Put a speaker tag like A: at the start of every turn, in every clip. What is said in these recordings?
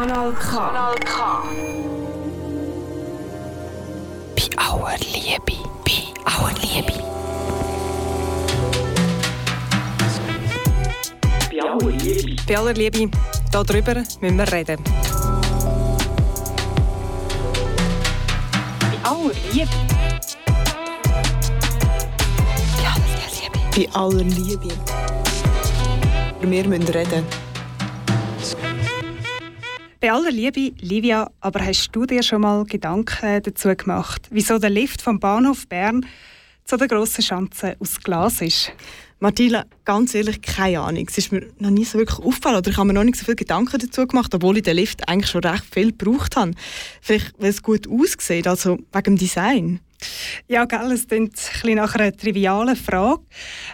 A: Kanal K. Kanal K.
B: Bei aller Liebe, bei aller Liebe.
C: Bei aller Liebe.
D: Bei aller Liebe, darüber müssen wir reden.
C: Bei aller Liebe.
E: Bei aller Liebe. Wir müssen reden.
D: Bei aller Liebe, Livia, aber hast du dir schon mal Gedanken dazu gemacht, wieso der Lift vom Bahnhof Bern zu der grossen Schanze aus Glas ist?
E: Martina, ganz ehrlich, keine Ahnung. Es ist mir noch nie so wirklich aufgefallen oder ich habe mir noch nicht so viele Gedanken dazu gemacht, obwohl ich den Lift eigentlich schon recht viel gebraucht habe. Vielleicht, weil es gut aussieht, also wegen dem Design.
D: Ja, gell, es klingt ein bisschen nach einer trivialen Frage.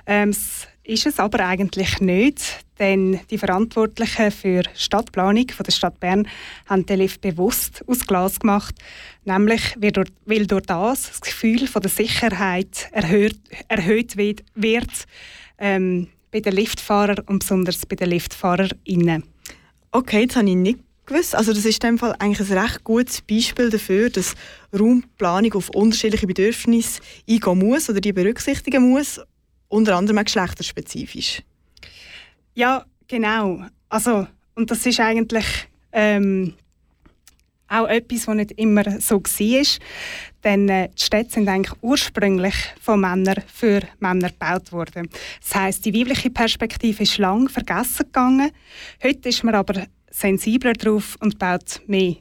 D: Ähm, es ist es aber eigentlich nicht, denn die Verantwortlichen für Stadtplanung von der Stadt Bern haben den Lift bewusst aus Glas gemacht, nämlich weil durch, das das Gefühl von der Sicherheit erhöht, erhöht wird, wird ähm, bei den Liftfahrern und besonders bei den LiftfahrerInnen.
E: Okay, das habe ich nicht gewusst. Also das ist in dem Fall eigentlich ein recht gutes Beispiel dafür, dass Raumplanung auf unterschiedliche Bedürfnisse eingehen muss oder die berücksichtigen muss, unter anderem auch geschlechterspezifisch.
D: Ja, genau. Also, und das ist eigentlich ähm, auch etwas, was nicht immer so war. Denn äh, die Städte sind eigentlich ursprünglich von Männern für Männer gebaut worden. Das heißt, die weibliche Perspektive ist lang vergessen gegangen. Heute ist man aber sensibler drauf und baut mehr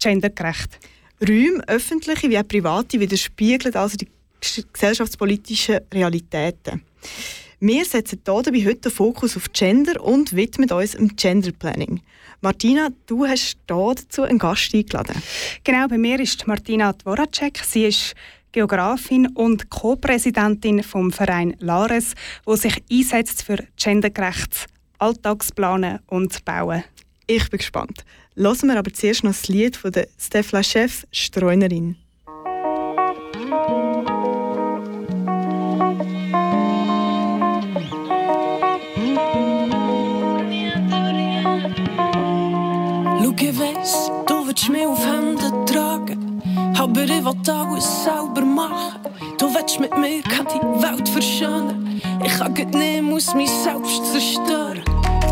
D: gendergerecht.
E: Räume, öffentliche wie auch private, widerspiegeln also die gesellschaftspolitischen Realitäten. Wir setzen hier dabei heute den Fokus auf Gender und widmen uns dem Gender Planning. Martina, du hast hier dazu einen Gast eingeladen.
D: Genau, bei mir ist Martina Dvoracek. Sie ist Geografin und Co-Präsidentin vom Verein Lares, wo sich einsetzt für gendergerechtes Alltagsplanen und Bauen.
E: Ich bin gespannt. Hören wir aber zuerst noch das Lied von der Stefla Chef Streunerin.
F: Aber ich will alles selber machen. Du willst mit mir die Welt verschönern, ich kann nicht, muss mich selbst zerstören.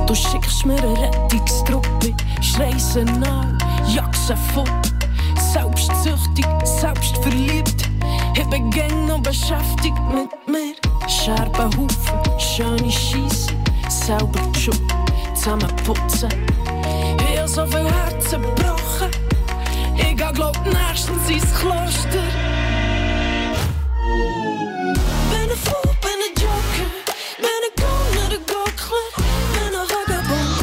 F: Du schickst mir eine Rettungstruppe, schreise an, jagst vor. Selbstsüchtig, selbstverliebt, ich bin gern noch beschäftigt mit mir. Scherbenhaufen, schöne Scheisse, selber Job, zusammenputzen. Ich hab so viel Herzen gebrochen, ich geh glaub nächstens ins Kloster. Bin ein Fool, bin ein Joker, bin ein Gunner, ein Gockler, bin ein Vagabond.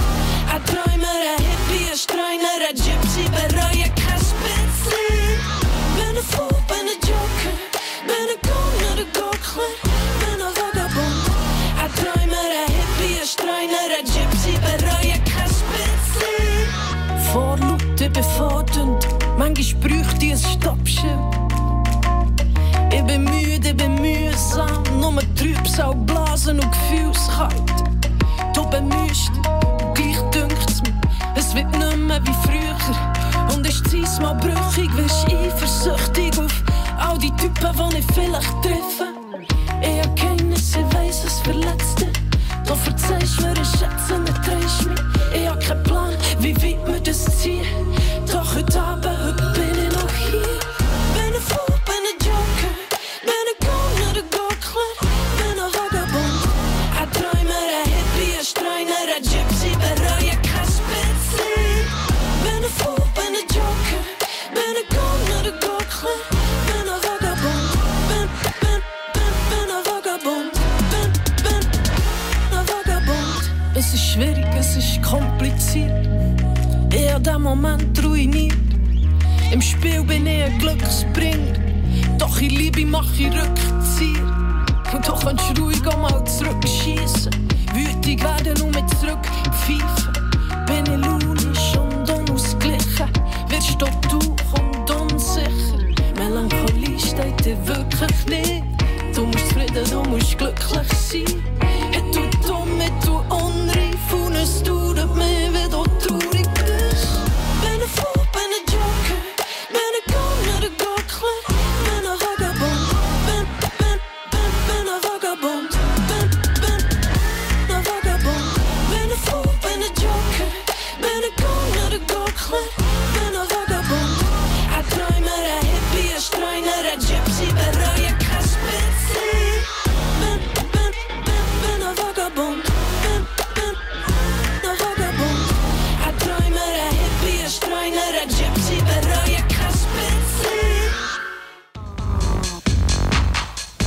F: Ein Träumer, ein Hippie, ein Streuner, ein Gypsy, bereue kein Spitzel. Bin ein Fool, bin ein Joker, bin ein Gunner, ein Gockler, bin ein Vagabond. Ein Träumer, ein Hippie, ein Streuner, ein Gypsy, bereue kein Spitzel. Vorlaut, ich bin fordernd, manchmal bräuchte ich ein Stoppschild. Ich bin müde, ich bin mühsam, nur Trübsal, Blasen und Gefühlskalt. Du bemühst gleich dünkt's mir, es wird nicht mehr wie früher. Und ist es mal brüchig,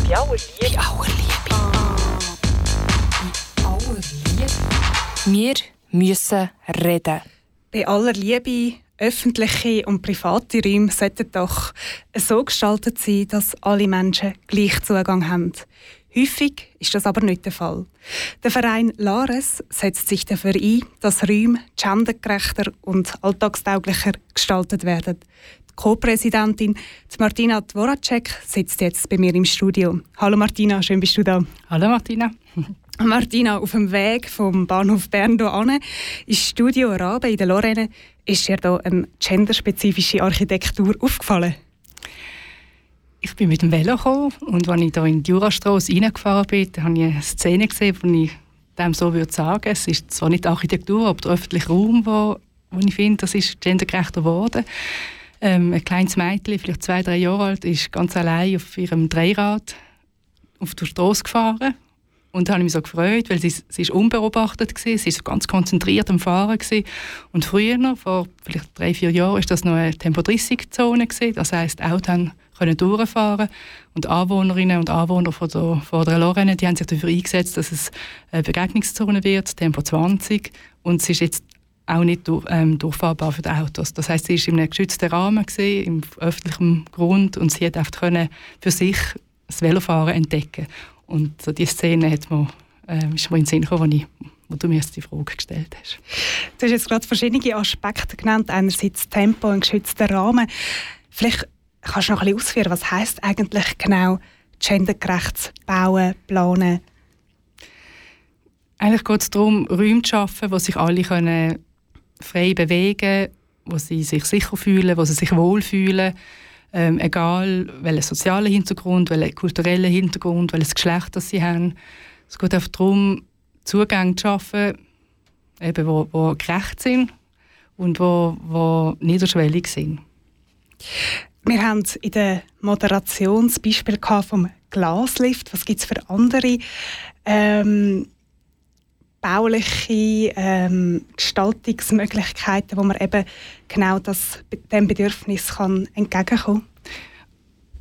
F: Blaue Liebe. Liebe.
B: Wir müssen reden.
D: Bei aller Liebe, öffentliche und private Räume sollten doch so gestaltet sein, dass alle Menschen gleich Zugang haben. Häufig ist das aber nicht der Fall. Der Verein Lares setzt sich dafür ein, dass Räume gendergerechter und alltagstauglicher gestaltet werden. Die Co-Präsidentin Martina Dvoracek sitzt jetzt bei mir im Studio. Hallo Martina, schön bist du da.
G: Hallo Martina.
D: Martina, auf dem Weg vom Bahnhof Bern hierher ins Studio Rabe in der Lorraine ist dir da eine genderspezifische Architektur aufgefallen?
G: Ich bin mit dem Velo gekommen und als ich hier in die Jurastrasse reingefahren bin, habe ich eine Szene gesehen, die ich dem so würde sagen. Es ist zwar nicht Architektur, aber der öffentliche Raum, wo, wo ich finde, das ist gendergerechter geworden. Ähm, ein kleines Mädchen, vielleicht zwei, drei Jahre alt, ist ganz allein auf ihrem Dreirad auf der Straße gefahren und da habe ich mich so gefreut, weil sie, sie ist unbeobachtet war, sie ist ganz konzentriert am Fahren gewesen. Und früher, vor vielleicht drei, vier Jahren, ist das noch eine Tempo-30-Zone Das heisst, Autos können durchfahren und Anwohnerinnen und Anwohner von der, von der Lorraine, die haben sich dafür eingesetzt, dass es eine Begegnungszone wird, Tempo 20. Und sie ist jetzt auch nicht durch, ähm, durchfahrbar für die Autos. Das heißt, sie ist in einem geschützten Rahmen gewesen, im öffentlichen Grund und sie hat einfach können für sich das Velofahren entdecken. Und so diese Szene hat mir, äh, ist mir in den Sinn gekommen, als ich wo du mir jetzt die Frage gestellt hast.
D: Du hast jetzt gerade verschiedene Aspekte genannt. Einerseits Tempo, ein geschützter Rahmen. Vielleicht kannst du noch ein ausführen, was heißt eigentlich genau gendergerechtes Bauen, Planen?
G: Eigentlich geht es darum, Räume zu schaffen, wo sich alle können frei bewegen können, wo sie sich sicher fühlen, wo sie sich wohlfühlen ähm, egal welchen sozialen Hintergrund, welchen kulturellen Hintergrund, welches Geschlecht das sie haben. Es geht einfach darum, Zugänge zu schaffen, eben, wo, wo gerecht sind und wo, wo niederschwellig sind.
D: Wir haben in der Moderation das Beispiel vom Glaslift. Was gibt es für andere ähm, bauliche ähm, Gestaltungsmöglichkeiten, wo man eben genau das, dem Bedürfnis kann entgegenkommen kann?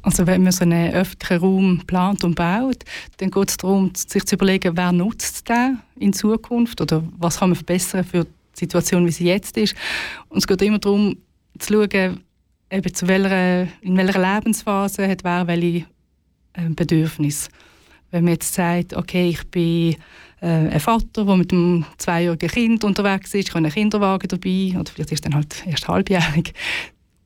G: Also wenn man so einen öffentlichen Raum plant und baut, dann geht es darum, sich zu überlegen, wer nutzt den in Zukunft oder was kann man verbessern für die Situation, wie sie jetzt ist. Und es geht immer darum, zu schauen, eben zu welcher, in welcher Lebensphase hat wer welche äh, Bedürfnisse. Wenn man jetzt sagt, okay, ich bin äh, ein Vater, der mit einem zweijährigen Kind unterwegs ist, ich habe einen Kinderwagen dabei, oder vielleicht ist dann halt erst halbjährig.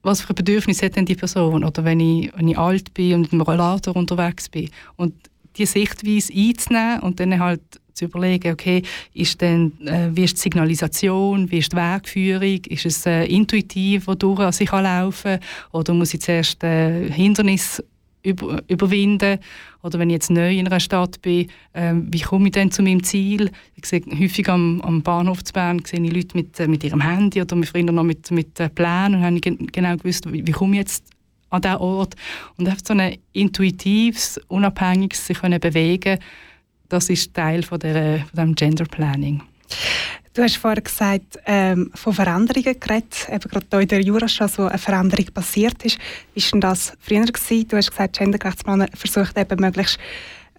G: Was für ein Bedürfnis hat denn die Person? Oder wenn ich, wenn ich alt bin und mit einem Rollator unterwegs bin. Und diese Sichtweise einzunehmen und dann halt zu überlegen, okay, ist denn, äh, wie ist die Signalisation, wie ist die Wegführung, ist es äh, intuitiv, wodurch ich laufen kann, oder muss ich zuerst äh, Hindernis über, überwinden. Oder wenn ich jetzt neu in einer Stadt bin, ähm, wie komme ich dann zu meinem Ziel? Ich sehe häufig am, am Bahnhof zu Bern sehe ich Leute mit, äh, mit ihrem Handy oder mit früher noch mit, mit äh, Plänen und habe gen genau gewusst, wie, wie komme ich jetzt an diesen Ort. Und einfach so ein intuitives, unabhängiges sich können bewegen das ist Teil von, der, von dem Gender Planning.
D: Du hast vorher gesagt, ähm, von Veränderungen geredet, eben gerade hier in der Jurastrasse, wo eine Veränderung passiert ist. Wie war denn das früher? Gewesen? Du hast gesagt, Gendergerechtsplan versucht eben möglichst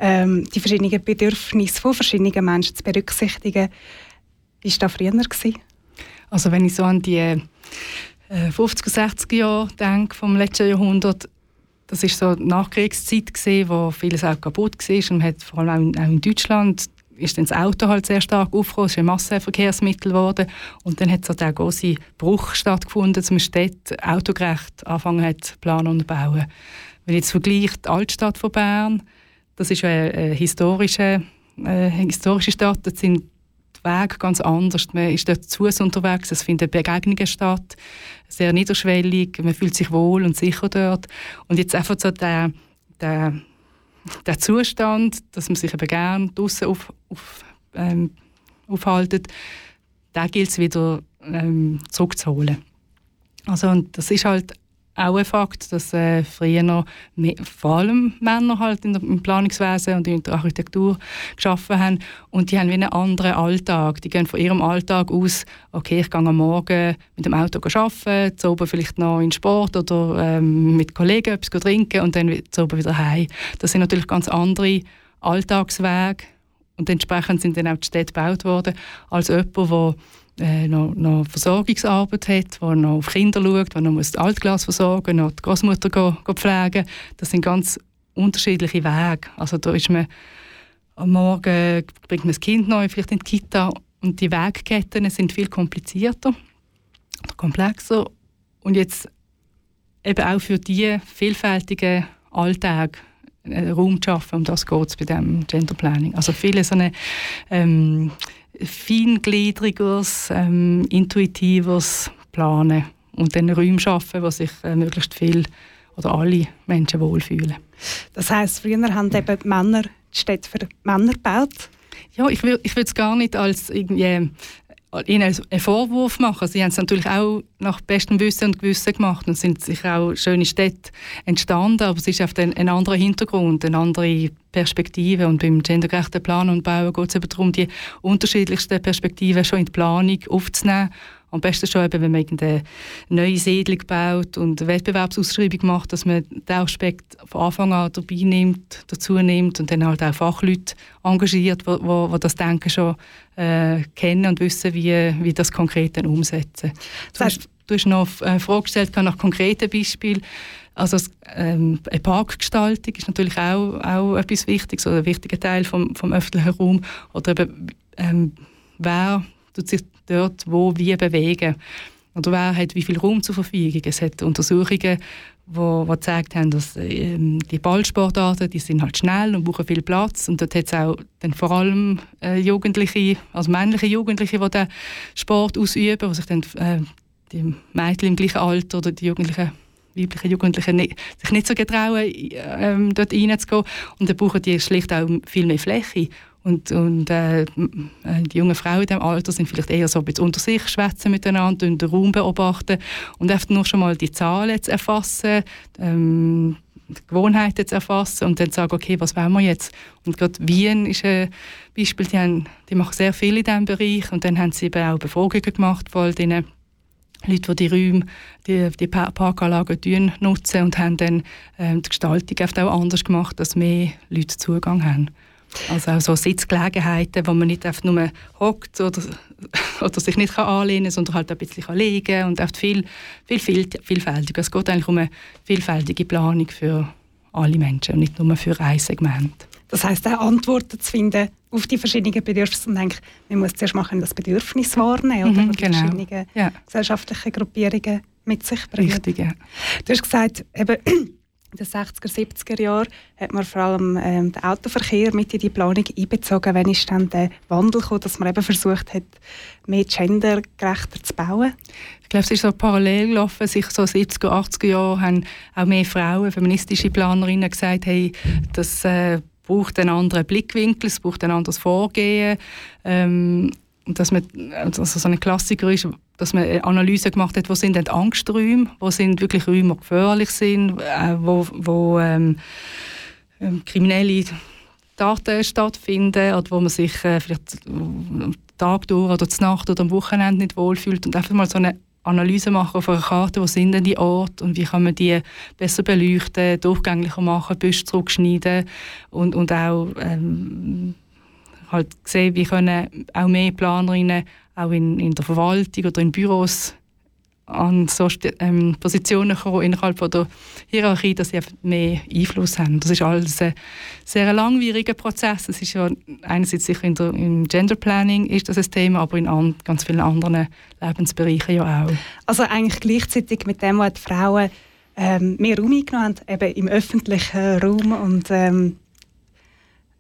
D: ähm, die verschiedenen Bedürfnisse von verschiedenen Menschen zu berücksichtigen. Wie war das früher? Gewesen?
G: Also wenn ich so an die äh, 50er, 60er Jahre denke vom letzten Jahrhundert, das ist so die Nachkriegszeit gewesen, wo vieles auch kaputt war. Und man hat vor allem auch in, Deutschland ist dann das Auto halt sehr stark aufgekommen, es ist ein Massenverkehrsmittel geworden. Und dann hat so der große Bruch stattgefunden, zum Städte autogerecht anfangen hat zu planen und bauen. Wenn ich jetzt vergleiche die Altstadt von Bern, das ist eine, eine historische, eine historische Stadt, da sind Wege ganz anders. Man ist dort zu Fuß unterwegs, es finden Begegnungen statt, sehr niederschwellig, man fühlt sich wohl und sicher dort. Und jetzt einfach so der, der der Zustand, dass man sich eben gerne draußen auf, auf, ähm, aufhaltet, da gilt es wieder ähm, zurückzuholen. Also, und das ist halt auch ein Fakt, dass äh, früher noch mehr, vor allem Männer halt in der, im Planungswesen und in der Architektur geschaffen haben und die haben wie einen anderen Alltag. Die gehen von ihrem Alltag aus, okay, ich gehe am Morgen mit dem Auto arbeiten, zu oben vielleicht noch in Sport oder ähm, mit Kollegen etwas trinken und dann zu oben wieder heim. Das sind natürlich ganz andere Alltagswege und entsprechend sind dann auch die Städte gebaut worden als jemand, der äh, noch, noch Versorgungsarbeit hat, der noch auf Kinder schaut, noch muss das Altglas versorgen noch die Großmutter go, go pflegen Das sind ganz unterschiedliche Wege. Also da ist man am Morgen bringt man das Kind neu vielleicht in die Kita und die Wegketten sind viel komplizierter, komplexer und jetzt eben auch für die vielfältigen Alltag einen Raum zu schaffen, um das geht es bei dem Gender Planning. Also viele so eine ähm, feingliedriges, ähm, intuitives Planen und dann Räume schaffen, wo sich äh, möglichst viel oder alle Menschen wohlfühlen.
D: Das heißt, früher haben eben Männer die Städte für Männer gebaut?
G: Ja, ich würde ich es gar nicht als irgendwie ihnen einen Vorwurf machen. Sie haben es natürlich auch nach bestem Wissen und Gewissen gemacht und sind sicher auch schöne Städte entstanden, aber es ist auf ein, ein anderer Hintergrund, eine andere Perspektive und beim gendergerechten Planen und Bauen geht es eben darum, die unterschiedlichsten Perspektiven schon in die Planung aufzunehmen am besten schon, eben, wenn man eine neue Siedlung baut und eine Wettbewerbsausschreibung macht, dass man den Aspekt von Anfang an dabei nimmt, dazu nimmt und dann halt auch Fachleute engagiert, die das Denken schon äh, kennen und wissen, wie, wie das konkret dann umsetzen. Du hast, du hast noch eine Frage gestellt nach konkreten Beispielen. Also ähm, eine Parkgestaltung ist natürlich auch, auch etwas Wichtiges oder ein wichtiger Teil vom, vom öffentlichen Raum. Oder eben, ähm, wer tut sich dort wo wie bewegen. Oder wer hat wie viel Raum zur Verfügung. Es hat Untersuchungen, wo, wo gezeigt haben, dass ähm, die Ballsportarten, die sind halt schnell und brauchen viel Platz. Und dort hat es auch dann vor allem äh, Jugendliche, also männliche Jugendliche, die den Sport ausüben, wo sich dann äh, die Mädchen im gleichen Alter oder die Jugendlichen weiblichen Jugendlichen nicht, sich nicht so getrauen, ähm, dort reinzugehen. Und dann brauchen die schlicht auch viel mehr Fläche. Und, und äh, äh, die jungen Frauen in diesem Alter sind vielleicht eher so ein bisschen unter sich, schwätzen miteinander, den Raum beobachten und einfach nur schon mal die Zahlen zu erfassen, ähm, die Gewohnheiten zu erfassen und dann zu sagen, okay, was wollen wir jetzt? Und gerade Wien ist ein Beispiel, die, haben, die machen sehr viel in diesem Bereich und dann haben sie eben auch Befragungen gemacht von den Leute, die die Räume, die, die Parkanlagen nutzen und haben dann ähm, die Gestaltung auch anders gemacht, dass mehr Leute Zugang haben. Also auch so Sitzgelegenheiten, wo man nicht einfach nur hockt oder, oder sich nicht anlehnen kann, sondern halt ein bisschen kann liegen und auch viel, viel, viel vielfältig. Es geht eigentlich um eine vielfältige Planung für alle Menschen und nicht nur für ein Segment.
D: Das heißt auch Antworten zu finden auf die verschiedenen Bedürfnisse und denke, man muss zuerst mal das Bedürfnis wahrnehmen, oder,
G: mhm,
D: die
G: genau.
D: verschiedenen
G: ja.
D: gesellschaftlichen Gruppierungen mit sich bringen.
G: Richtig, ja.
D: Du hast gesagt, eben in den 60er, 70er Jahren hat man vor allem ähm, den Autoverkehr mit in die Planung einbezogen. Wann ist dann der Wandel gekommen, dass man eben versucht hat, mehr gendergerechter zu bauen?
G: Ich glaube, es ist so parallel gelaufen. Sich so 70er, 80er Jahre haben auch mehr Frauen, feministische Planerinnen gesagt, hey, das äh, braucht einen anderen Blickwinkel, es braucht ein anderes Vorgehen. Ähm, dass man, also so ein Klassiker ist, dass man eine Analyse gemacht hat, wo sind denn Angsträume, wo sind wirklich Räume, die gefährlich sind, äh, wo, wo ähm, ähm, kriminelle Taten stattfinden oder wo man sich äh, vielleicht am Tag durch oder zur Nacht oder am Wochenende nicht wohlfühlt und einfach mal so eine Analyse machen auf einer Karte, wo sind denn die Orte und wie kann man die besser beleuchten, durchgänglicher machen, Büsche zurückschneiden und, und auch ähm, halt sehen, wie können auch mehr Planerinnen auch in, in der Verwaltung oder in Büros an so ähm, Positionen kommen innerhalb von der Hierarchie, dass sie mehr Einfluss haben. Das ist alles ein sehr langwieriger Prozess. Es ist ja einerseits sicher in der, im Gender Planning ist das ein Thema, aber in an, ganz vielen anderen Lebensbereichen ja auch.
D: Also eigentlich gleichzeitig mit dem, was die Frauen ähm, mehr Raum eingenommen haben, eben im öffentlichen Raum und ähm,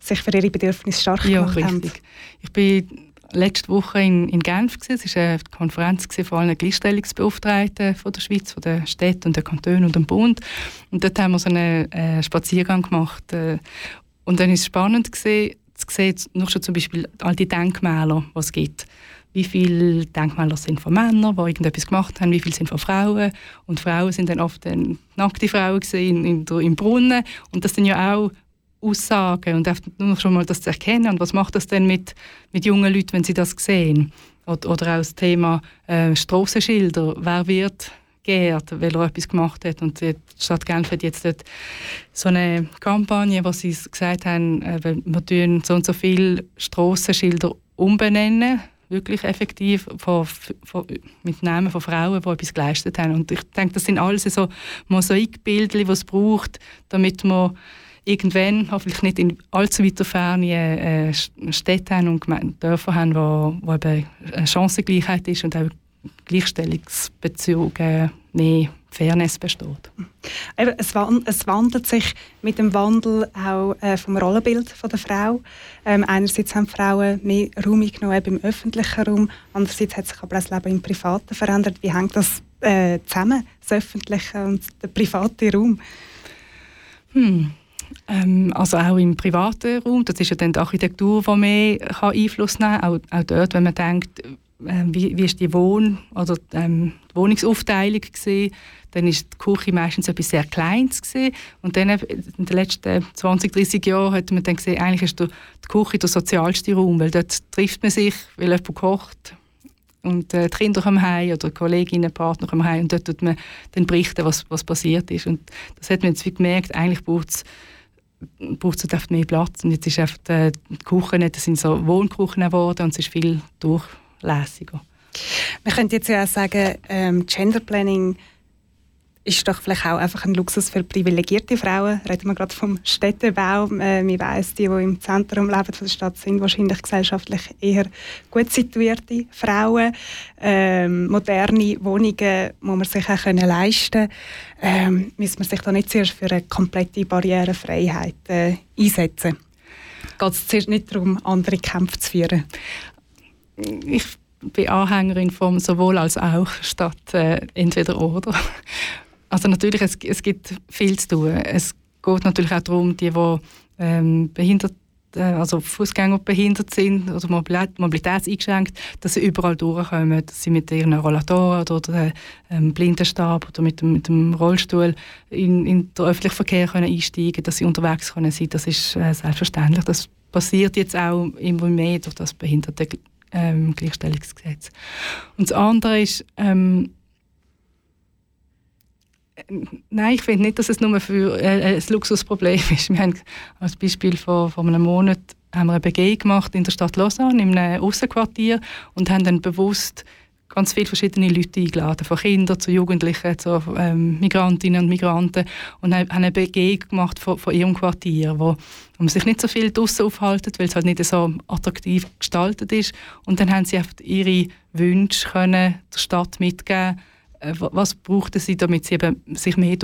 D: sich für ihre Bedürfnisse stark
G: ja,
D: gemacht
G: richtig.
D: haben.
G: Ich bin letzte Woche in, in Genf. Gewesen. Es war eine Konferenz von allen Gleichstellungsbeauftragten der Schweiz, von den Städten und den Kantonen und dem Bund. Und dort haben wir so einen äh, Spaziergang gemacht. Äh, und dann ist es spannend gewesen, zu sehen, noch schon zum Beispiel all die Denkmäler, die es gibt. Wie viele Denkmäler sind von Männern, die irgendetwas gemacht haben, wie viele sind von Frauen. Und Frauen sind dann oft dann nackte Frauen gesehen in, in, im Brunnen. Und das sind ja auch Aussagen und nur schon mal das zu erkennen. Und was macht das denn mit, mit jungen Leuten, wenn sie das sehen? Oder, oder auch das Thema äh, Strassenschilder. Wer wird geehrt, weil er etwas gemacht hat. Und die Stadt Genf hat jetzt dort so eine Kampagne, wo sie gesagt haben, äh, wir tun so und so viele Strassenschilder umbenennen, wirklich effektiv, von, von, mit Namen von Frauen, die etwas geleistet haben. Und ich denke, das sind alles so Mosaikbilder, die es braucht, damit man irgendwann, hoffentlich nicht in allzu weiter Ferne, äh, Städte haben und Dörfer haben, wo, wo eben eine Chancengleichheit ist und auch Gleichstellungsbezug äh, mehr Fairness besteht.
D: Es, wandelt sich mit dem Wandel auch äh, vom Rollenbild von der Frau. Ähm, einerseits haben Frauen mehr Raum genommen im öffentlichen Raum, andererseits hat sich aber das Leben im Privaten verändert. Wie hängt das äh, zusammen, das öffentliche und der private Raum?
G: Hm. Ähm, also auch im privaten Raum, das ist ja dann die Architektur, die mehr Einfluss nehmen kann. Auch, auch dort, wenn man denkt, äh, wie, wie ist die Wohn- oder ähm, die Wohnungsaufteilung gesehen, dann ist die Küche meistens etwas sehr Kleines gewesen. und dann in den letzten 20, 30 Jahren hat man dann gesehen, eigentlich ist die Küche der sozialste Raum, weil dort trifft man sich, weil jemand kocht und äh, die Kinder kommen heim oder Kolleginnen, Partner kommen heim und dort tut man dann berichten, was, was passiert ist und das hat man jetzt gemerkt, eigentlich braucht es braucht es halt mehr Platz und jetzt ist einfach die, Küchen, das sind so Wohnküchen geworden und es ist viel durchlässiger.
D: Man könnte jetzt ja auch sagen, ähm, Gender Planning ist doch vielleicht auch einfach ein Luxus für privilegierte Frauen. Reden wir gerade vom Städtebau. Äh, weiss, die, die im Zentrum leben von der Stadt, sind wahrscheinlich gesellschaftlich eher gut situierte Frauen. Ähm, moderne Wohnungen muss man sich auch können leisten ähm, Muss man sich da nicht zuerst für eine komplette Barrierefreiheit äh, einsetzen? Geht es zuerst nicht darum, andere Kämpfe zu führen?
G: Ich bin Anhängerin von sowohl als auch statt äh, entweder oder. Also natürlich, es, es gibt viel zu tun. Es geht natürlich auch darum, die, die ähm, behindert äh, also Fußgänger behindert sind oder mobilitätseingeschränkt, dass sie überall durchkommen, dass sie mit ihren Rollatoren oder ähm, Blindenstab oder mit dem, mit dem Rollstuhl in, in den öffentlichen Verkehr können einsteigen dass sie unterwegs können sein das ist äh, selbstverständlich. Das passiert jetzt auch immer mehr durch das Behindertengleichstellungsgesetz. Ähm, Und das andere ist, ähm, Nein, ich finde nicht, dass es nur für äh, ein Luxusproblem ist. Wir haben als Beispiel vor, vor einem Monat haben wir eine Begehung gemacht in der Stadt Lausanne, in einem Aussenquartier und haben dann bewusst ganz viele verschiedene Leute eingeladen, von Kindern zu Jugendlichen, zu ähm, Migrantinnen und Migranten. Und haben eine Begehung gemacht von, von ihrem Quartier, wo, man sich nicht so viel draussen aufhalten, weil es halt nicht so attraktiv gestaltet ist. Und dann haben sie einfach ihre Wünsche können der Stadt mitgeben was brauchten sie, damit sie eben sich mehr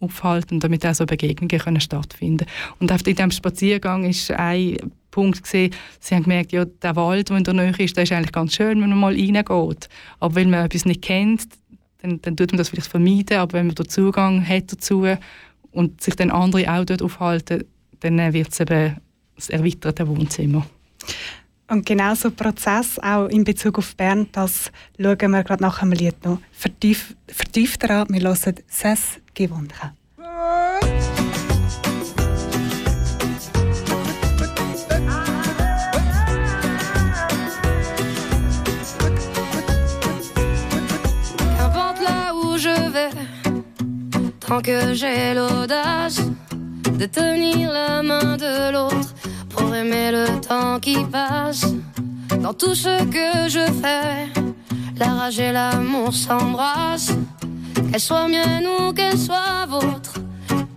G: aufhalten, damit auch so Begegnungen können stattfinden Und in diesem Spaziergang ist ein Punkt gesehen, sie haben gemerkt, ja, der Wald, der in der Nähe ist, der ist eigentlich ganz schön, wenn man mal reingeht. Aber wenn man etwas nicht kennt, dann, dann tut man das vielleicht vermeiden, aber wenn man den Zugang hat dazu und sich dann andere auch dort aufhalten, dann wird es eben das erweiterte Wohnzimmer.
D: Und genau so ein Prozess auch in Bezug auf Bern, das schauen wir gerade nach dem Lied noch vertief, vertiefter an. Wir hören «Sess gewonnen».
H: tant que j'ai l'audace de tenir la main de l'autre pour aimer le temps qui passe. Dans tout ce que je fais, la rage et l'amour s'embrassent. Qu'elle soit mienne ou qu'elle soit vôtre,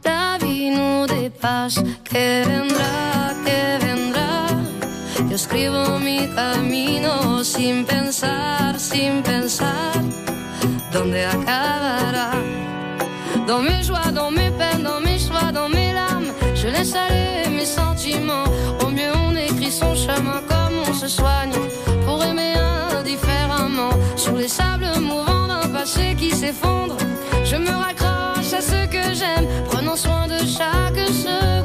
H: la vie nous dépasse. Que vendrá, que vendrá. Yo escribo mi camino sin pensar, sin pensar dónde acabará? Dans mes joies, dans mes peines, dans mes choix, dans mes larmes, je laisse aller sentiments. Au mieux, on écrit son chemin comme on se soigne pour aimer indifféremment. Sur les sables mouvants d'un passé qui s'effondre, je me raccroche à ce que j'aime, prenant soin de chaque seconde.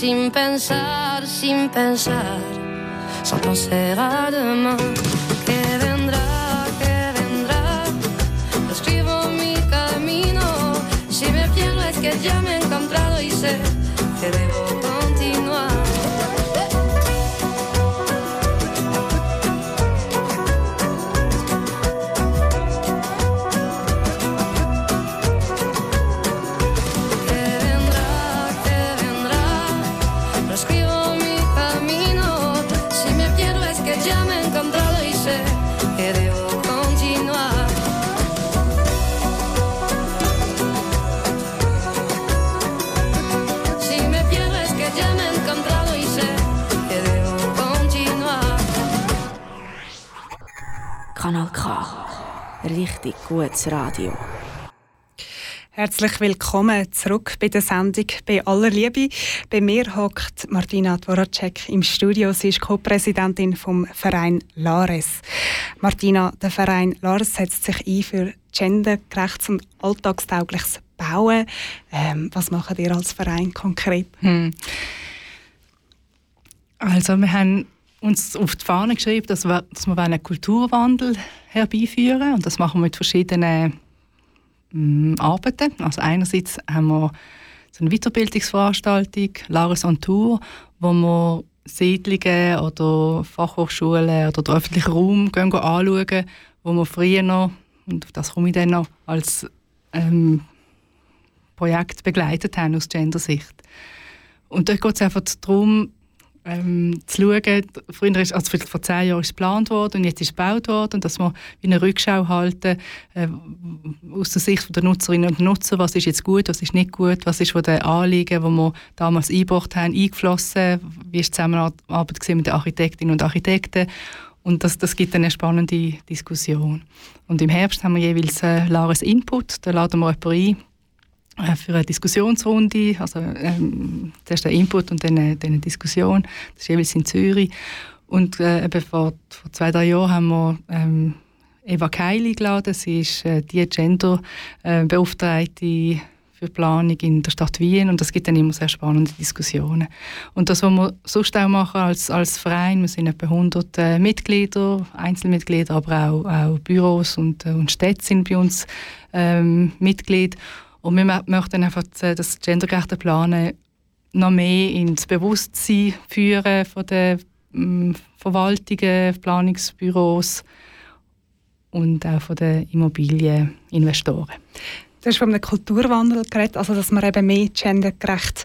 H: Sin pensar, sin pensar, sans penser à demain. Que vendra, que vendra, lo escribo mi camino, si me pierdo es que ya me he encontrado y sé que debo
A: Richtig gutes Radio.
D: Herzlich willkommen zurück bei der Sendung «Bei aller Liebe». Bei mir hockt Martina Dvoracek im Studio. Sie ist Co-Präsidentin vom Verein Lares. Martina, der Verein Lares setzt sich ein für gendergerechtes und alltagstaugliches Bauen. Ähm, was macht ihr als Verein konkret?
G: Hm. Also wir haben uns auf die Fahne geschrieben, dass wir, dass wir einen Kulturwandel herbeiführen wollen. Und das machen wir mit verschiedenen ähm, Arbeiten. Also einerseits haben wir so eine Weiterbildungsveranstaltung, Lares on Tour, wo wir Siedlungen oder Fachhochschulen oder den öffentlichen Raum gehen, gehen anschauen, wo wir früher noch, und das komme ich dann noch, als ähm, Projekt begleitet haben aus Gendersicht. Und dort geht es einfach darum, ähm, zu schauen, ist, also vor zehn Jahren ist geplant worden und jetzt ist es gebaut worden. Und dass wir eine Rückschau halten äh, aus der Sicht der Nutzerinnen und Nutzer, was ist jetzt gut, was ist nicht gut, was ist von den Anliegen, die wir damals eingebracht haben, eingeflossen, wie ist die Zusammenarbeit mit den Architektinnen und Architekten. Und das, das gibt eine spannende Diskussion. Und im Herbst haben wir jeweils äh, Lares Input, da laden wir jemanden ein, für eine Diskussionsrunde, also ähm, zuerst ein Input und dann eine, dann eine Diskussion. Das ist jeweils in Zürich. Und äh, eben vor, vor zwei, drei Jahren haben wir ähm, Eva Keil eingeladen. Sie ist äh, die Gender-Beauftragte für Planung in der Stadt Wien und das gibt dann immer sehr spannende Diskussionen. Und das, was wir sonst auch machen als, als Verein, wir sind etwa 100 äh, Mitglieder, Einzelmitglieder, aber auch, auch Büros und, äh, und Städte sind bei uns ähm, Mitglied. Und wir mö- möchten einfach äh, das gendergerechte Planen noch mehr ins Bewusstsein führen von den ähm, Verwaltungen, Planungsbüros und auch von den Immobilieninvestoren.
D: Du hast von einem Kulturwandel geredet, also dass man eben mehr gendergerecht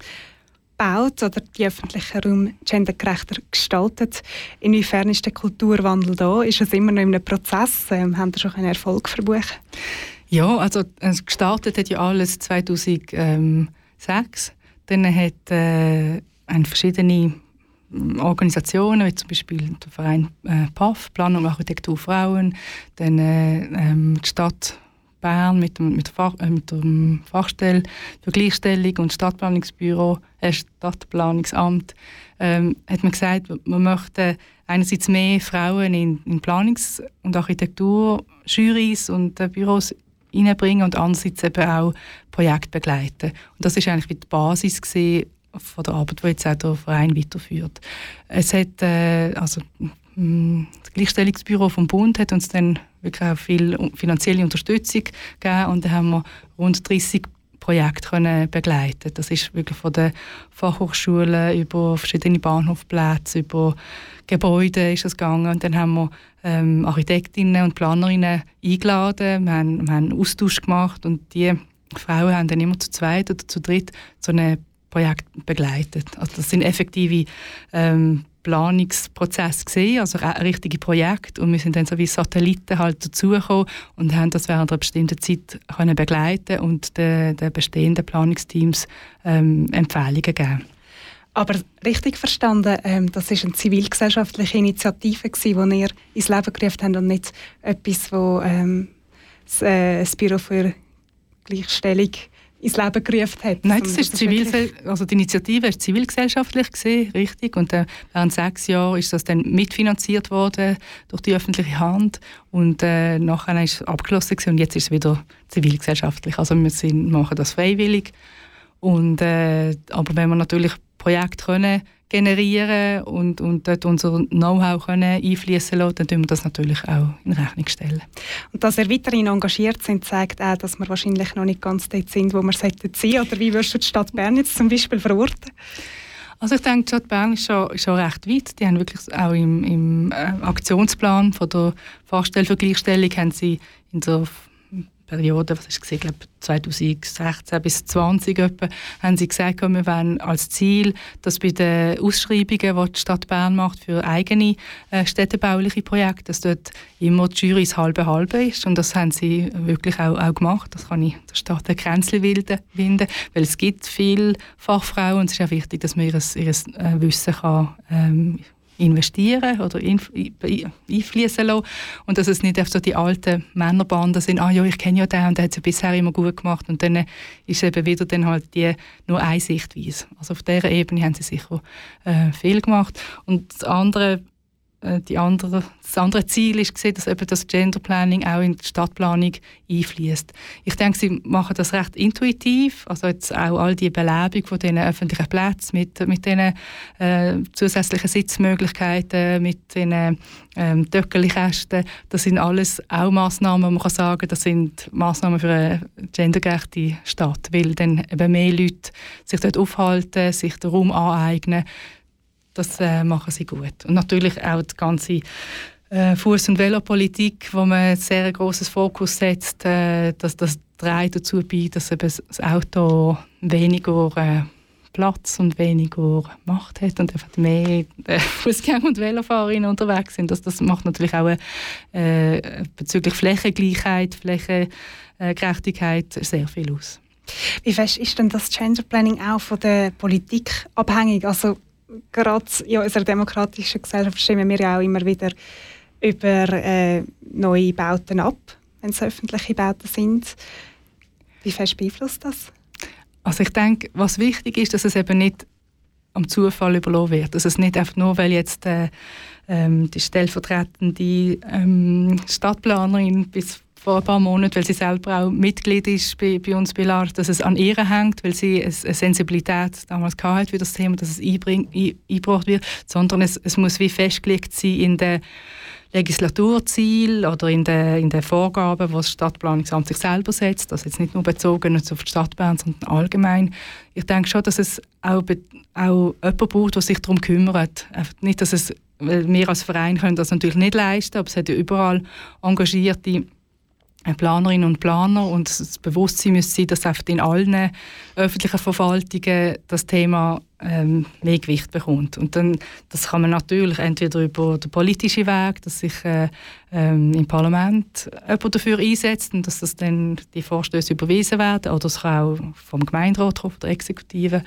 D: baut oder die öffentlichen Raum gendergerechter gestaltet. Inwiefern ist der Kulturwandel da? Ist es immer noch in einem Prozess? Ähm, haben Sie schon einen Erfolg verbuchen?
G: Ja, also äh, gestartet hat ja alles 2006. Dann hat äh, verschiedene Organisationen, wie zum Beispiel der Verein äh, PAF, Planung Architektur Frauen, dann äh, ähm, die Stadt Bern mit dem, mit, Fach, äh, mit dem Fachstelle für Gleichstellung und Stadtplanungsbüro, äh, Stadtplanungsamt, ähm, hat man gesagt, man möchte einerseits mehr Frauen in, in Planungs- und Architekturjurys und äh, Büros reinbringen und andererseits eben auch Projekte begleiten. Und das ist eigentlich die Basis gewesen von der Arbeit, die jetzt auch der Verein weiterführt. Es hat, äh, also, mh, das Gleichstellungsbüro vom Bund hat uns dann wirklich auch viel finanzielle Unterstützung gegeben und dann haben wir rund 30 Projekte können begleiten. Das ist wirklich von den Fachhochschulen über verschiedene Bahnhofplätze, über Gebäude ist es gegangen und dann haben wir ähm, Architektinnen und Planerinnen eingeladen, wir haben, wir haben einen Austausch gemacht und die Frauen haben dann immer zu zweit oder zu dritt so ein Projekt begleitet. Also das sind effektive ähm, Planungsprozesse gesehen, also richtige Projekte und wir sind dann so wie Satelliten halt dazugekommen und haben das während einer bestimmten Zeit können begleiten und den, den bestehenden Planungsteams ähm, Empfehlungen geben.
D: Aber richtig verstanden, ähm, das ist eine zivilgesellschaftliche Initiative, gewesen, die ihr ins Leben gerufen habt und nicht etwas, wo ähm, das, äh, das Büro für Gleichstellung ins Leben gerufen hat.
G: Nein, das ist zivil, also die Initiative ist zivilgesellschaftlich gesehen, richtig. Und äh, während sechs Jahren ist das dann mitfinanziert worden durch die öffentliche Hand. Und äh, nachher ist es abgeschlossen gewesen und jetzt ist es wieder zivilgesellschaftlich. Also wir sind, machen das freiwillig. Und, äh, aber wenn wir natürlich Projekte können generieren und, und dort unser Know-how einfließen lassen, dann tun wir das natürlich auch in Rechnung stellen.
D: Und dass ihr weiterhin engagiert sind, zeigt auch, dass wir wahrscheinlich noch nicht ganz dort sind, wo wir sollten sein. Oder wie würdest du die Stadt Bern jetzt zum Beispiel verorten?
G: Also ich denke, die Stadt Bern ist schon, schon recht weit. Die haben wirklich auch im, im äh, Aktionsplan von der Fachstelle für Gleichstellung haben sie in der Periode, was ist gesehen, glaube 2016 bis 2020 etwa, haben sie gesagt, wir wollen als Ziel, dass bei den Ausschreibungen, die die Stadt Bern macht für eigene äh, städtebauliche Projekte, dass dort immer die Jury halbe halbe ist. Und das haben sie wirklich auch, auch gemacht. Das kann ich der Stadt Kränzchen winden, winden, weil es gibt viele Fachfrauen und es ist auch wichtig, dass man ihr, ihr äh, Wissen kann, ähm, investieren oder inf- ein- einfließen lassen. Und dass es nicht so die alten Männerbanden sind, ah ja, ich kenne ja den und der hat es ja bisher immer gut gemacht. Und dann ist eben wieder dann halt die nur eine Sichtweise. Also auf dieser Ebene haben sie sicher äh, viel gemacht. Und das andere die andere, das andere Ziel ist gesehen, dass eben das Gender Planning auch in die Stadtplanung einfließt. Ich denke, sie machen das recht intuitiv, also jetzt auch all die Belebung von den öffentlichen Plätzen mit mit den äh, zusätzlichen Sitzmöglichkeiten, mit den ähm, Töckeli-Kästen, das sind alles auch Massnahmen, man kann sagen, das sind Massnahmen für eine gendergerechte Stadt, weil dann eben mehr Leute sich dort aufhalten, sich den Raum aneignen das äh, machen sie gut. Und natürlich auch die ganze äh, Fuß- und Velopolitik, wo man sehr großes Fokus setzt, äh, dass das trägt dazu bei, dass eben das Auto weniger äh, Platz und weniger Macht hat und einfach mehr äh, Fußgänger und Velofahrerinnen unterwegs sind. Das, das macht natürlich auch äh, bezüglich Flächengleichheit, Flächengerechtigkeit sehr viel aus.
D: Wie fest ist denn das Gender Planning auch von der Politik abhängig? Also gerade in unserer demokratischen Gesellschaft stimmen wir ja auch immer wieder über äh, neue Bauten ab, wenn es öffentliche Bauten sind. Wie fest beeinflusst das?
G: Also ich denke, was wichtig ist, dass es eben nicht am Zufall überlassen wird. Dass es nicht einfach nur, weil jetzt äh, ähm, die stellvertretende ähm, Stadtplanerin bis vor ein paar Monaten, weil sie selber auch Mitglied ist bei, bei uns bei LAR, dass es an ihr hängt, weil sie eine eine Sensibilität damals hatte für das Thema, dass es einbring, ein, eingebracht wird, sondern es, es muss wie festgelegt sein in der Legislaturziel oder in den in den Vorgaben, die das Stadtplanungsamt sich selber setzt, das jetzt nicht nur bezogen auf die Stadt sondern allgemein. Ich denke schon, dass es auch, auch jemanden braucht, der sich darum kümmert. Nicht, dass es, weil wir als Verein können das natürlich nicht leisten, aber es hat ja überall engagierte Planerinnen und Planer und das Bewusstsein müsste sein, dass in allen öffentlichen Verwaltungen das Thema ähm, mehr Gewicht bekommt. Und dann, das kann man natürlich entweder über den politischen Weg, dass sich äh, ähm, im Parlament jemand dafür einsetzt und dass das dann die Vorstöße überwiesen werden, oder es kann auch vom Gemeinderat kommen, der Exekutive.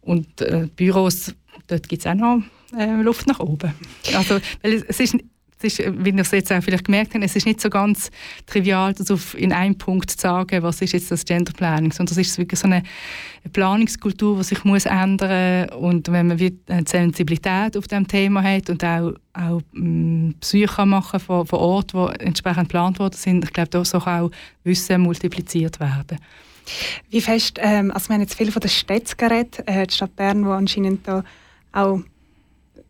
G: Und äh, Büros, dort gibt es auch noch äh, Luft nach oben. Also, weil es, es ist ist, wie ihr es jetzt auch vielleicht gemerkt habt, es ist nicht so ganz trivial, das auf in einem Punkt zu sagen, was ist jetzt das Gender Planning, sondern es ist wirklich so eine Planungskultur, die sich muss ändern und wenn man eine Sensibilität auf dem Thema hat und auch, auch ähm, Psyche machen von, von Orten, wo entsprechend geplant worden sind, ich glaube, da soll auch Wissen multipliziert werden.
D: Wie fest, ähm, also wir haben jetzt viel von den Städten geredet, äh, die Stadt Bern, die anscheinend da auch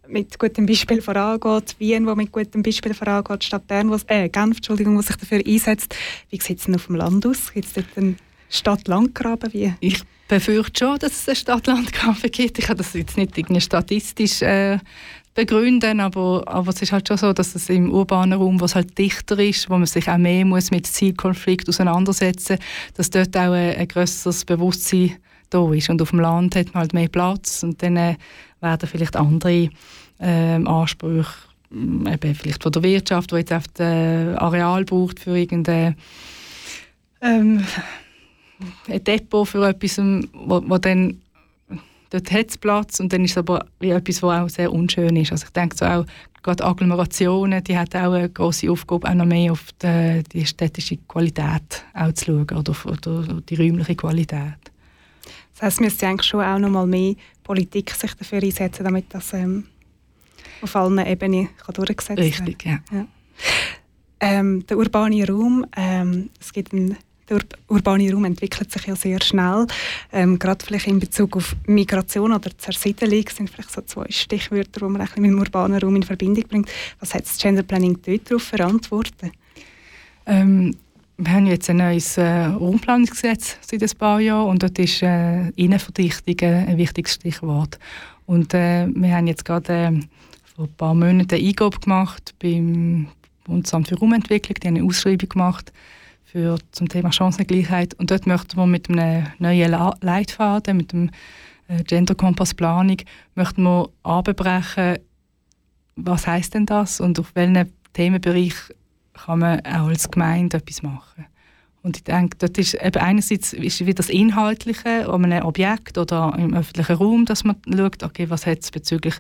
D: mit gutem Beispiel vorangeht, Wien, wo mit gutem Beispiel vorangeht, Stadt Bern, wo, äh, Genf, Entschuldigung, die sich dafür einsetzt. Wie sieht es denn auf dem Land aus? Gibt es dort einen Stadt-Land-Graben?
G: Ich befürchte schon, dass es einen Stadt-Land-Graben gibt. Ich kann das jetzt nicht irgendwie statistisch äh, begründen, aber, aber es ist halt schon so, dass es im urbanen Raum, wo es halt dichter ist, wo man sich auch mehr muss mit Zielkonflikt auseinandersetzen dass dort auch ein, ein grösseres Bewusstsein da ist. Und auf dem Land hat man halt mehr Platz und dann äh, werden vielleicht andere ähm, Ansprüche ähm, eben vielleicht von der Wirtschaft, die jetzt auf äh, Areal braucht für irgendeine ähm, ein Depot für etwas, wo, wo dann dort hat Platz und dann ist es aber wie etwas, was auch sehr unschön ist. Also ich denke so auch, gerade Agglomerationen, die hat auch eine große Aufgabe, auch noch mehr auf die, die städtische Qualität auch zu schauen oder, oder die räumliche Qualität.
D: Das heisst, wir müsste eigentlich schon auch noch mal mehr Politik sich dafür einsetzen, damit das ähm, auf allen Ebenen kann durchgesetzt werden
G: Richtig, ja.
D: ja. Ähm, der urbane Raum, ähm, es gibt einen, der Ur urbane Raum entwickelt sich ja sehr schnell. Ähm, gerade vielleicht in Bezug auf Migration oder Zersiedelung sind vielleicht so zwei Stichwörter, die man ein bisschen mit dem urbanen Raum in Verbindung bringt. Was hat das Gender Planning dort darauf verantworten?
G: Ähm, wir haben jetzt ein neues äh, Raumplanungsgesetz seit ein paar Jahren und dort ist äh, Innenverdichtung ein wichtiges Stichwort. Und äh, wir haben jetzt gerade äh, vor ein paar Monaten eine Eingabe gemacht beim Bundesamt für Raumentwicklung, die haben eine Ausschreibung gemacht für, zum Thema Chancengleichheit und dort möchten wir mit einem neuen La Leitfaden, mit dem äh, Gender Kompass Planung, möchten wir abbrechen, was heißt denn das und auf welchen Themenbereich kann man auch als Gemeinde etwas machen. Und ich denke, dort ist eben einerseits ist wieder das Inhaltliche an einem Objekt oder im öffentlichen Raum, dass man schaut, okay, was hat es bezüglich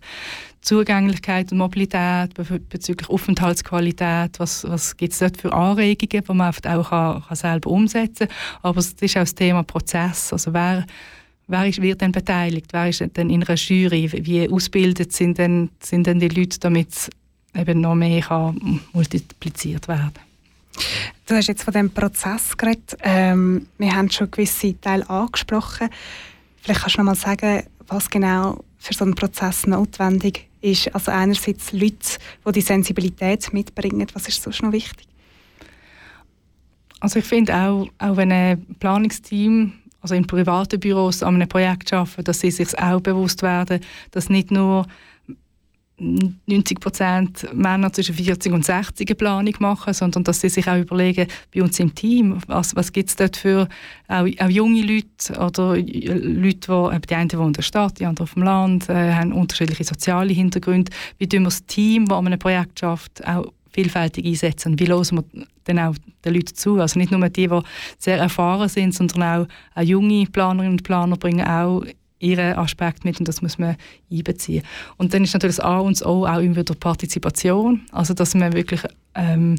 G: Zugänglichkeit und Mobilität, bezüglich Aufenthaltsqualität, was, was gibt es dort für Anregungen, die man auch kann, kann selber umsetzen kann. Aber es ist auch das Thema Prozess, also wer Wer ist, wird denn beteiligt? Wer ist denn in einer Jury? Wie ausgebildet sind denn, sind denn die Leute, damit eben noch mehr kann multipliziert werden
D: Du hast jetzt von dem Prozess geredet. Ähm, wir haben schon gewisse Teile angesprochen. Vielleicht kannst du noch mal sagen, was genau für so einen Prozess notwendig ist. Also einerseits Leute, die die Sensibilität mitbringen. Was ist sonst noch wichtig?
G: Also ich finde auch, auch wenn ein Planungsteam also in privaten Büros an einem Projekt arbeiten, dass sie sich auch bewusst werden, dass nicht nur 90 Prozent Männer zwischen 40 und 60 eine Planung machen, sondern dass sie sich auch überlegen, bei uns im Team, was, was gibt es dort für auch, auch, junge Leute oder Leute, die, die einen wohnen in der Stadt, die anderen auf dem Land, äh, haben unterschiedliche soziale Hintergründe. Wie tun wir das Team, das an einem Projekt schafft, auch vielfältig einsetzen? Wie hören wir dann auch den Leuten zu? Also nicht nur die, die sehr erfahren sind, sondern auch, auch junge Planerinnen und Planer bringen auch ihren Aspekt mit und das muss man einbeziehen. Und dann ist natürlich das A und das O auch immer wieder Partizipation, also dass man wirklich ähm,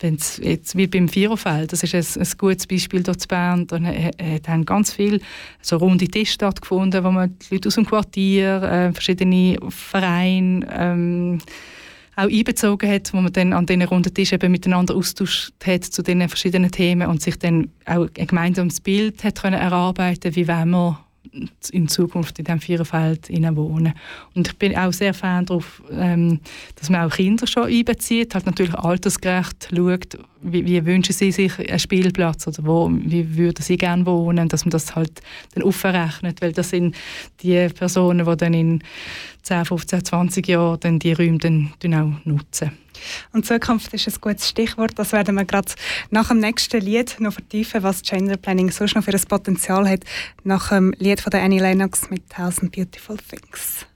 G: wenn's jetzt wie beim Viererfeld, das ist ein, ein gutes Beispiel dort in Bern, da haben ganz viele so runde Tische stattgefunden, wo man die Leute aus dem Quartier, äh, verschiedene Vereine ähm, auch einbezogen hat, wo man dann an diesen runden Tisch eben miteinander austauscht hat zu diesen verschiedenen Themen und sich dann auch ein gemeinsames Bild hat können erarbeiten, wie wollen wir in Zukunft in diesem Viererfeld wohnen. Und ich bin auch sehr Fan darauf, ähm, dass man auch Kinder schon einbezieht, halt natürlich altersgerecht schaut, wie, wie, wünschen sie sich einen Spielplatz oder wo, wie würden sie gerne wohnen, dass man das halt dann aufrechnet, weil das sind die Personen, die dann in 10, 15, 20 Jahren dann die Räume dann, dann auch nutzen.
D: Und Zukunft ist ein gutes Stichwort. Das werden wir gerade nach dem nächsten Lied noch vertiefen, was Gender Planning sonst noch für ein Potenzial hat, nach dem Lied von der Annie Lennox mit Thousand Beautiful Things.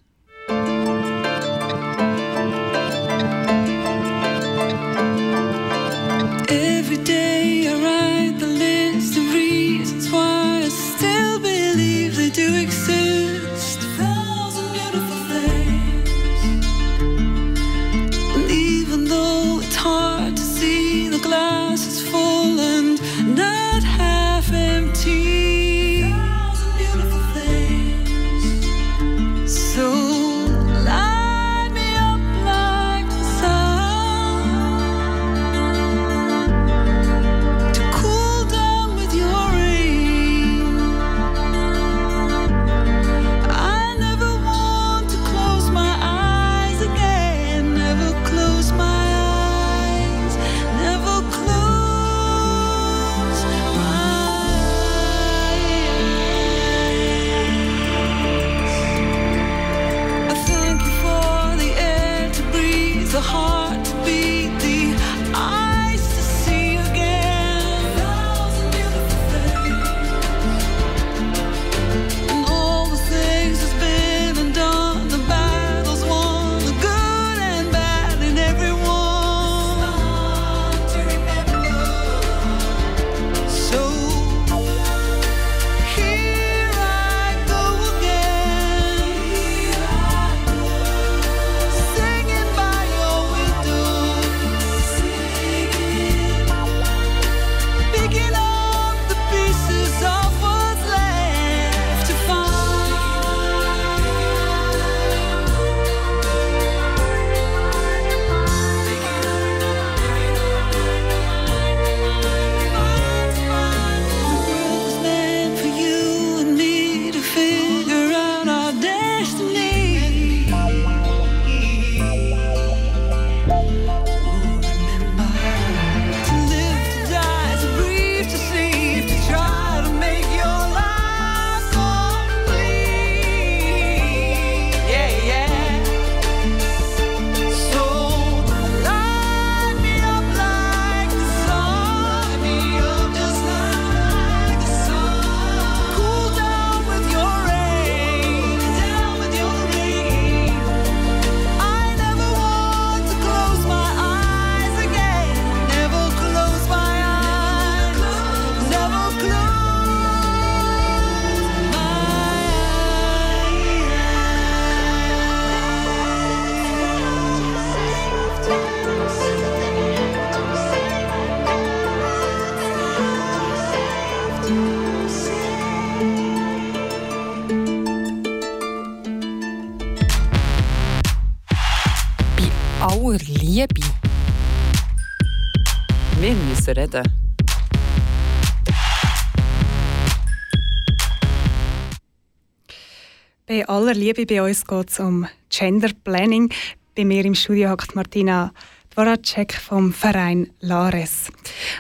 B: Aller Liebe
D: bei uns geht es um Gender Planning. Bei mir im Studio hockt Martina Dvoracek vom Verein Lares.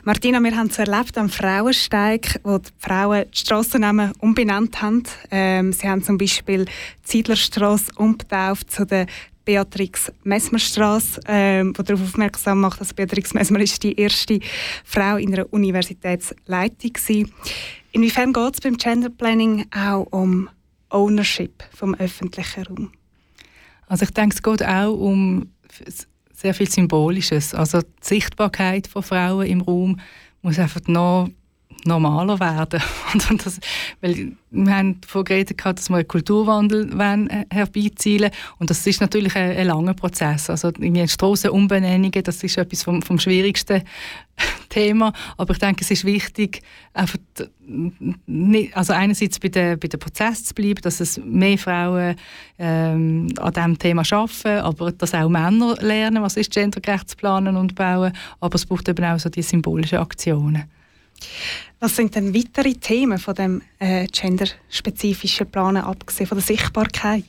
D: Martina, wir haben es erlebt am Frauensteig, wo die Frauen die Strassennamen umbenannt haben. Ähm, sie haben zum Beispiel die Ziedlerstrasse umgetauft zu der Beatrix Messmer Straße, ähm, wo darauf aufmerksam macht, dass Beatrix Messmer ist die erste Frau in der Universitätsleitung war. Inwiefern geht es beim Gender Planning auch um Ownership vom öffentlichen Raum?
G: Also ich denke, es geht auch um sehr viel Symbolisches. Also die Sichtbarkeit von Frauen im Raum muss einfach noch normaler werden. Und das, weil wir haben davon geredet, dass wir einen Kulturwandel wollen, äh, herbeizielen Und das ist natürlich ein, ein langer Prozess. Also Strassenumbenennungen, das ist etwas vom, vom schwierigsten Thema. Aber ich denke, es ist wichtig, einfach nicht, also einerseits bei dem bei der Prozess zu bleiben, dass es mehr Frauen ähm, an diesem Thema arbeiten, aber dass auch Männer lernen, was ist gendergerecht zu planen und bauen. Aber es braucht eben auch so die symbolischen Aktionen.
D: Was sind denn weitere Themen von dem äh, genderspezifischen Planen, abgesehen von der Sichtbarkeit?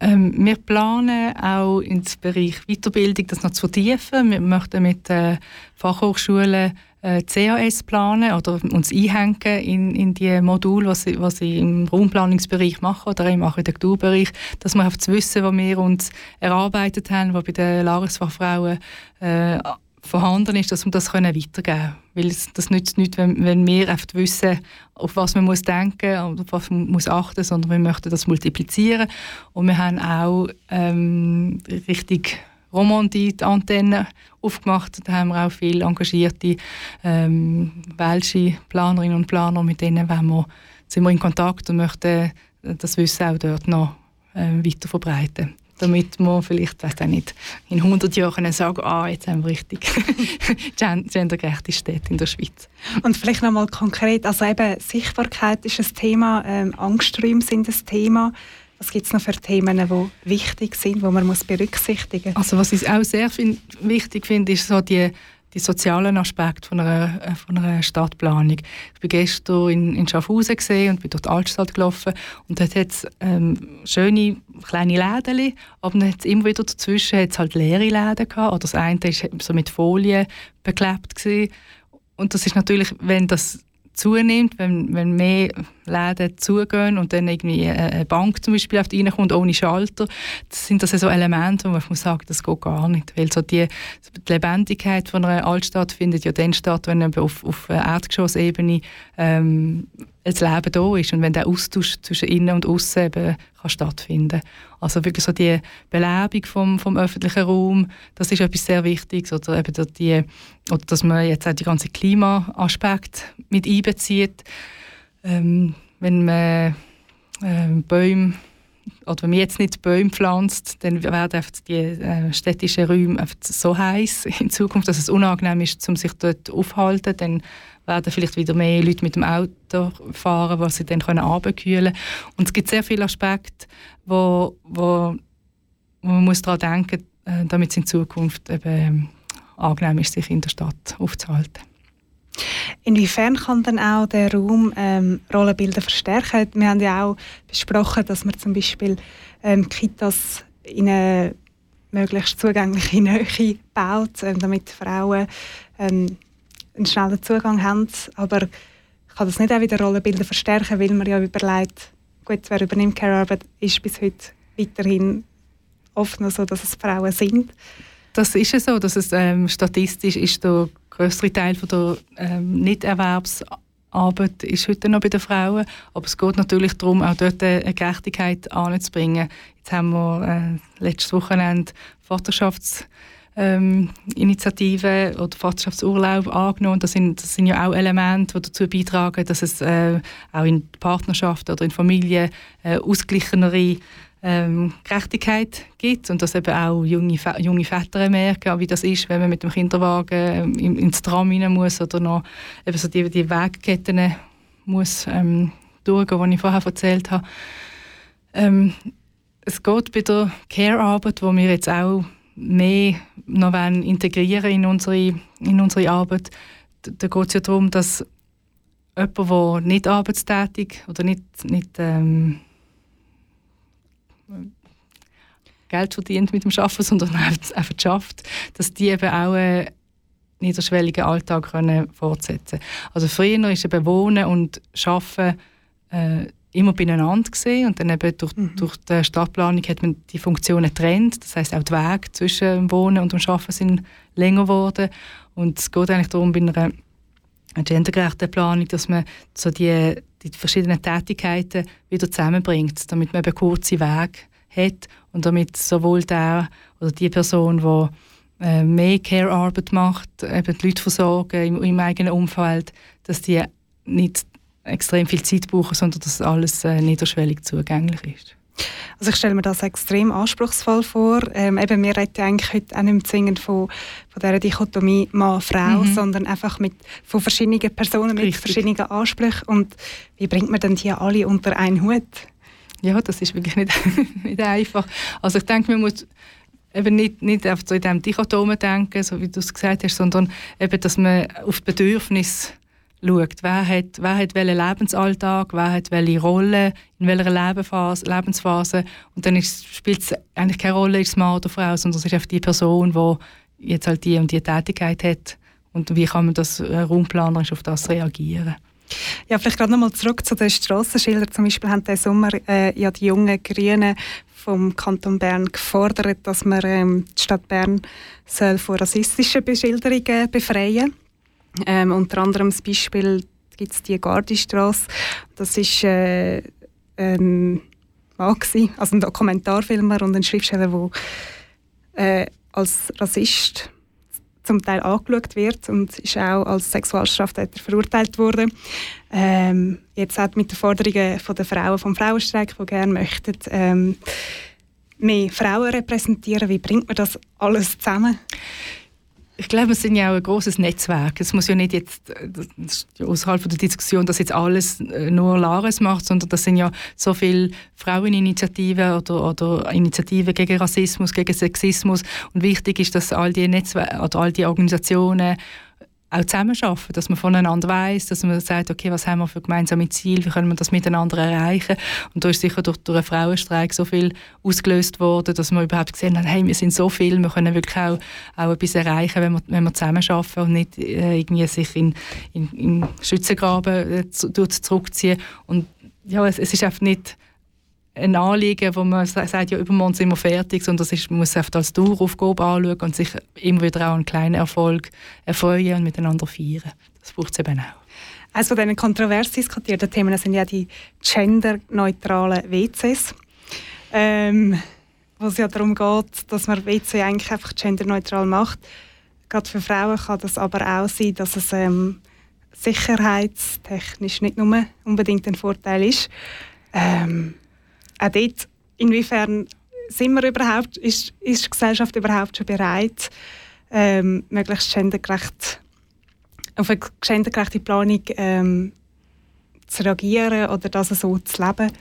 G: Ähm, wir planen auch ins Bereich Weiterbildung das noch zu vertiefen. Wir möchten mit äh, Fachhochschulen äh, CAS planen oder uns einhängen in, in die Module, was sie, was sie im Raumplanungsbereich machen oder im Architekturbereich, dass wir auf das Wissen, was wir uns erarbeitet haben, was bei den Lagersfachfrauen äh, vorhanden ist, dass wir das weitergeben können. Weil es, das nützt nichts, wenn, wenn wir einfach wissen, auf was man muss denken und auf was man muss achten muss, sondern wir möchten das multiplizieren. Und wir haben auch ähm, richtig Romandie die Antenne aufgemacht. Da haben wir auch viele engagierte ähm, welsche Planerinnen und Planer, mit denen wir, sind wir in Kontakt und möchten das Wissen auch dort noch äh, weiter verbreiten damit wir vielleicht, weiß auch nicht, in 100 Jahren sagen, ah, jetzt haben wir richtig gendergerechte Städte in der Schweiz.
D: Und vielleicht nochmal konkret, also eben Sichtbarkeit ist ein Thema, ähm, Angsträume sind ein Thema. Was gibt es noch für Themen, die wichtig sind, die man muss berücksichtigen muss?
G: Also was ich auch sehr find, wichtig finde, ist so die die sozialen Aspekte von einer, äh, von einer Stadtplanung. Ich bin gestern in, in Schaffhausen und bin durch die Altstadt gelaufen und dort hat es ähm, schöne kleine Läden, aber dann hat immer wieder dazwischen hat's halt leere Läden gehabt. Oder das eine war so mit Folie beklebt gewesen. und das ist natürlich, wenn das zunimmt, wenn, wenn mehr Läden zugehen und dann irgendwie eine Bank zum Beispiel auf reinkommt ohne Schalter, das sind das so Elemente, wo man muss sagen, das geht gar nicht, weil so die, die Lebendigkeit von einer Altstadt findet ja dann statt, wenn auf, auf Erdgeschossebene ähm, das Leben da ist und wenn der Austausch zwischen innen und außen eben kann stattfinden Also wirklich so die Belebung vom, vom öffentlichen Raum, das ist etwas sehr Wichtiges. Oder eben die, oder dass man jetzt auch die ganzen Klimaaspekte mit einbezieht. Ähm, wenn man äh, Bäume oder wenn man jetzt nicht Bäume pflanzt, dann werden die äh, städtischen Räume so heiß in Zukunft, dass es unangenehm ist, um sich dort aufzuhalten. Dann werden vielleicht wieder mehr Leute mit dem Auto fahren, was sie dann abkühlen können. Und es gibt sehr viele Aspekte, wo, wo, wo man muss daran denken äh, damit es in Zukunft eben ähm, angenehm ist, sich in der Stadt aufzuhalten.
D: Inwiefern kann dann auch der Raum ähm, Rollenbilder verstärken? Wir haben ja auch besprochen, dass man zum Beispiel ähm, Kitas in eine möglichst zugängliche Nähe baut, ähm, damit Frauen ähm, einen schnellen Zugang haben. Aber kann das nicht auch wieder Rollenbilder verstärken, weil man ja überlegt, gut, wer übernimmt Care-Arbeit, ist bis heute weiterhin oft noch so, dass es Frauen sind.
G: Das ist ja so, dass es ähm, statistisch ist der größere Teil von der ähm, Nichterwerbsarbeit ist heute noch bei den Frauen, aber es geht natürlich darum, auch dort eine Gerechtigkeit anzubringen. Jetzt haben wir äh, letztes Wochenende Vaterschafts ähm, Initiative oder Vaterschaftsurlaub angenommen. Das sind, das sind ja auch Elemente, die dazu beitragen, dass es äh, auch in Partnerschaft oder in Familie äh, ausgleichenere ähm, Gerechtigkeit gibt und dass eben auch junge, junge Väter merken, wie das ist, wenn man mit dem Kinderwagen ähm, ins Tram rein muss oder noch eben so die, die Wegketten muss ähm, durchgehen, die ich vorher erzählt habe. Ähm, es geht bei der Care-Arbeit, wo wir jetzt auch mehr noch wollen integrieren in unsere, in unsere Arbeit. Da, geht es ja darum, dass jemand, der nicht arbeitstätig oder nicht, nicht ähm, Geld verdient mit dem Arbeiten, sondern einfach schafft, dass die eben auch einen niederschwelligen Alltag können fortsetzen können. Also früher ist eben Wohnen und Arbeiten äh, immer beieinander gesehen und dann eben durch, mhm. durch die Stadtplanung hat man die Funktionen getrennt. Das heißt auch die Wege zwischen dem Wohnen und dem Arbeiten sind länger geworden und es geht eigentlich darum, bei einer gendergerechten Planung, dass man so die, die verschiedenen Tätigkeiten wieder zusammenbringt, damit man eben kurze Wege hat und damit sowohl der oder die Person, die äh, mehr Care-Arbeit macht, eben die Leute versorgen im, im, eigenen Umfeld, dass die nicht extrem viel Zeit brauchen, sondern dass alles äh, niederschwellig zugänglich ist.
D: Also ich stelle mir das extrem anspruchsvoll vor. Ähm, eben, wir reden eigentlich heute auch nicht zwingend von, von dieser Dichotomie Mann-Frau, mhm. sondern einfach mit, von verschiedenen Personen mit Richtig. verschiedenen Ansprüchen. Und wie bringt man denn die alle unter einen Hut?
G: Ja, das ist wirklich nicht, nicht einfach. Also ich denke, man muss eben nicht, nicht auf so in diesem Dichotomen denken, so wie du es gesagt hast, sondern eben, dass man auf Bedürfnisse schaut. Wer hat, wer hat welchen Lebensalltag, wer hat welche Rolle, in welcher Lebensphase, Lebensphase. Und dann spielt es eigentlich keine Rolle, ist es Mann oder Frau, sondern es ist einfach die Person, die jetzt halt die und die Tätigkeit hat. Und wie kann man das äh, raumplanerisch auf das reagieren?
D: Ja, vielleicht gerade nochmal zurück zu den Strassenschildern. Zum Beispiel haben diesen Sommer äh, ja die jungen Grünen vom Kanton Bern gefordert, dass man ähm, die Stadt Bern soll von rassistischen Beschilderungen befreien ähm, Unter anderem das Beispiel gibt es die Gardistrasse. Das ist äh, ein Mann, also ein Dokumentarfilmer und ein Schriftsteller, der äh, als Rassist zum Teil angeschaut wird und ist auch als Sexualstraftäter verurteilt worden. Ähm, jetzt auch mit den Forderungen von der Frauen vom Frauenstreik, die gerne möchten ähm, mehr Frauen repräsentieren. Wie bringt man das alles zusammen?
G: Ich glaube, es sind ja auch ein großes Netzwerk. Es muss ja nicht jetzt äh, außerhalb der Diskussion, dass jetzt alles äh, nur Lares macht, sondern das sind ja so viele Fraueninitiativen oder, oder Initiativen gegen Rassismus, gegen Sexismus. Und wichtig ist, dass all die Netzwerke oder all die Organisationen auch zusammenarbeiten, dass man voneinander weiß, dass man sagt, okay, was haben wir für gemeinsame Ziele, wie können wir das miteinander erreichen. Und da ist sicher durch, durch einen Frauenstreik so viel ausgelöst worden, dass man überhaupt gesehen hat, hey, wir sind so viel, wir können wirklich auch, auch etwas erreichen, wenn wir, wenn wir zusammenarbeiten und nicht äh, irgendwie sich in, in, in Schützengraben äh, zurückziehen. Und ja, es, es ist einfach nicht ein Anliegen, wo man sagt, ja, übermorgen sind wir fertig, sondern ist, man muss es als Daueraufgabe anschauen und sich immer wieder auch einen kleinen Erfolg erfreuen und miteinander feiern. Das braucht es eben auch.
D: Eines von diesen kontrovers diskutierten Themen sind ja die genderneutralen WCs. Ähm, wo es ja darum geht, dass man WC eigentlich einfach genderneutral macht. Gerade für Frauen kann das aber auch sein, dass es ähm, sicherheitstechnisch nicht nur unbedingt ein Vorteil ist. Ähm, auch dort, inwiefern sind wir überhaupt, ist, ist die Gesellschaft überhaupt schon bereit, ähm, möglichst gendergerecht, auf eine gendergerechte Planung ähm, zu reagieren oder das so zu leben?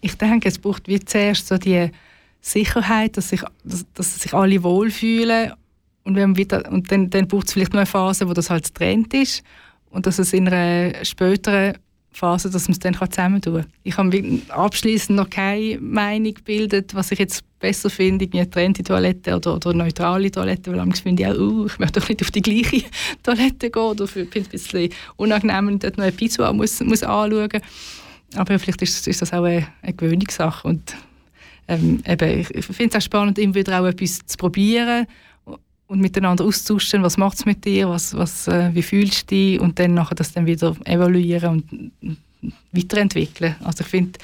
G: Ich denke, es braucht wie zuerst so die Sicherheit, dass sich, dass, dass sich alle wohlfühlen und, wenn wieder, und dann, dann braucht es vielleicht noch eine Phase, wo das halt Trend ist und dass es in einer späteren Phase, dass man es dann zusammen tun kann. Ich habe abschließend noch keine Meinung gebildet, was ich jetzt besser finde, eine getrennte Toilette oder, oder eine neutrale Toilette, weil manchmal finde ich auch, uh, ich möchte doch nicht auf die gleiche Toilette gehen oder finde es ein bisschen unangenehm, dort noch ein Pissoir muss, muss anschauen. Aber vielleicht ist, ist das auch eine, eine Gewöhnungssache. Und ähm, eben, ich finde es auch spannend, immer wieder auch etwas zu probieren und miteinander austauschen, was macht es mit dir, was, was, äh, wie fühlst du dich und dann nachher das dann wieder evaluieren und weiterentwickeln. Also ich finde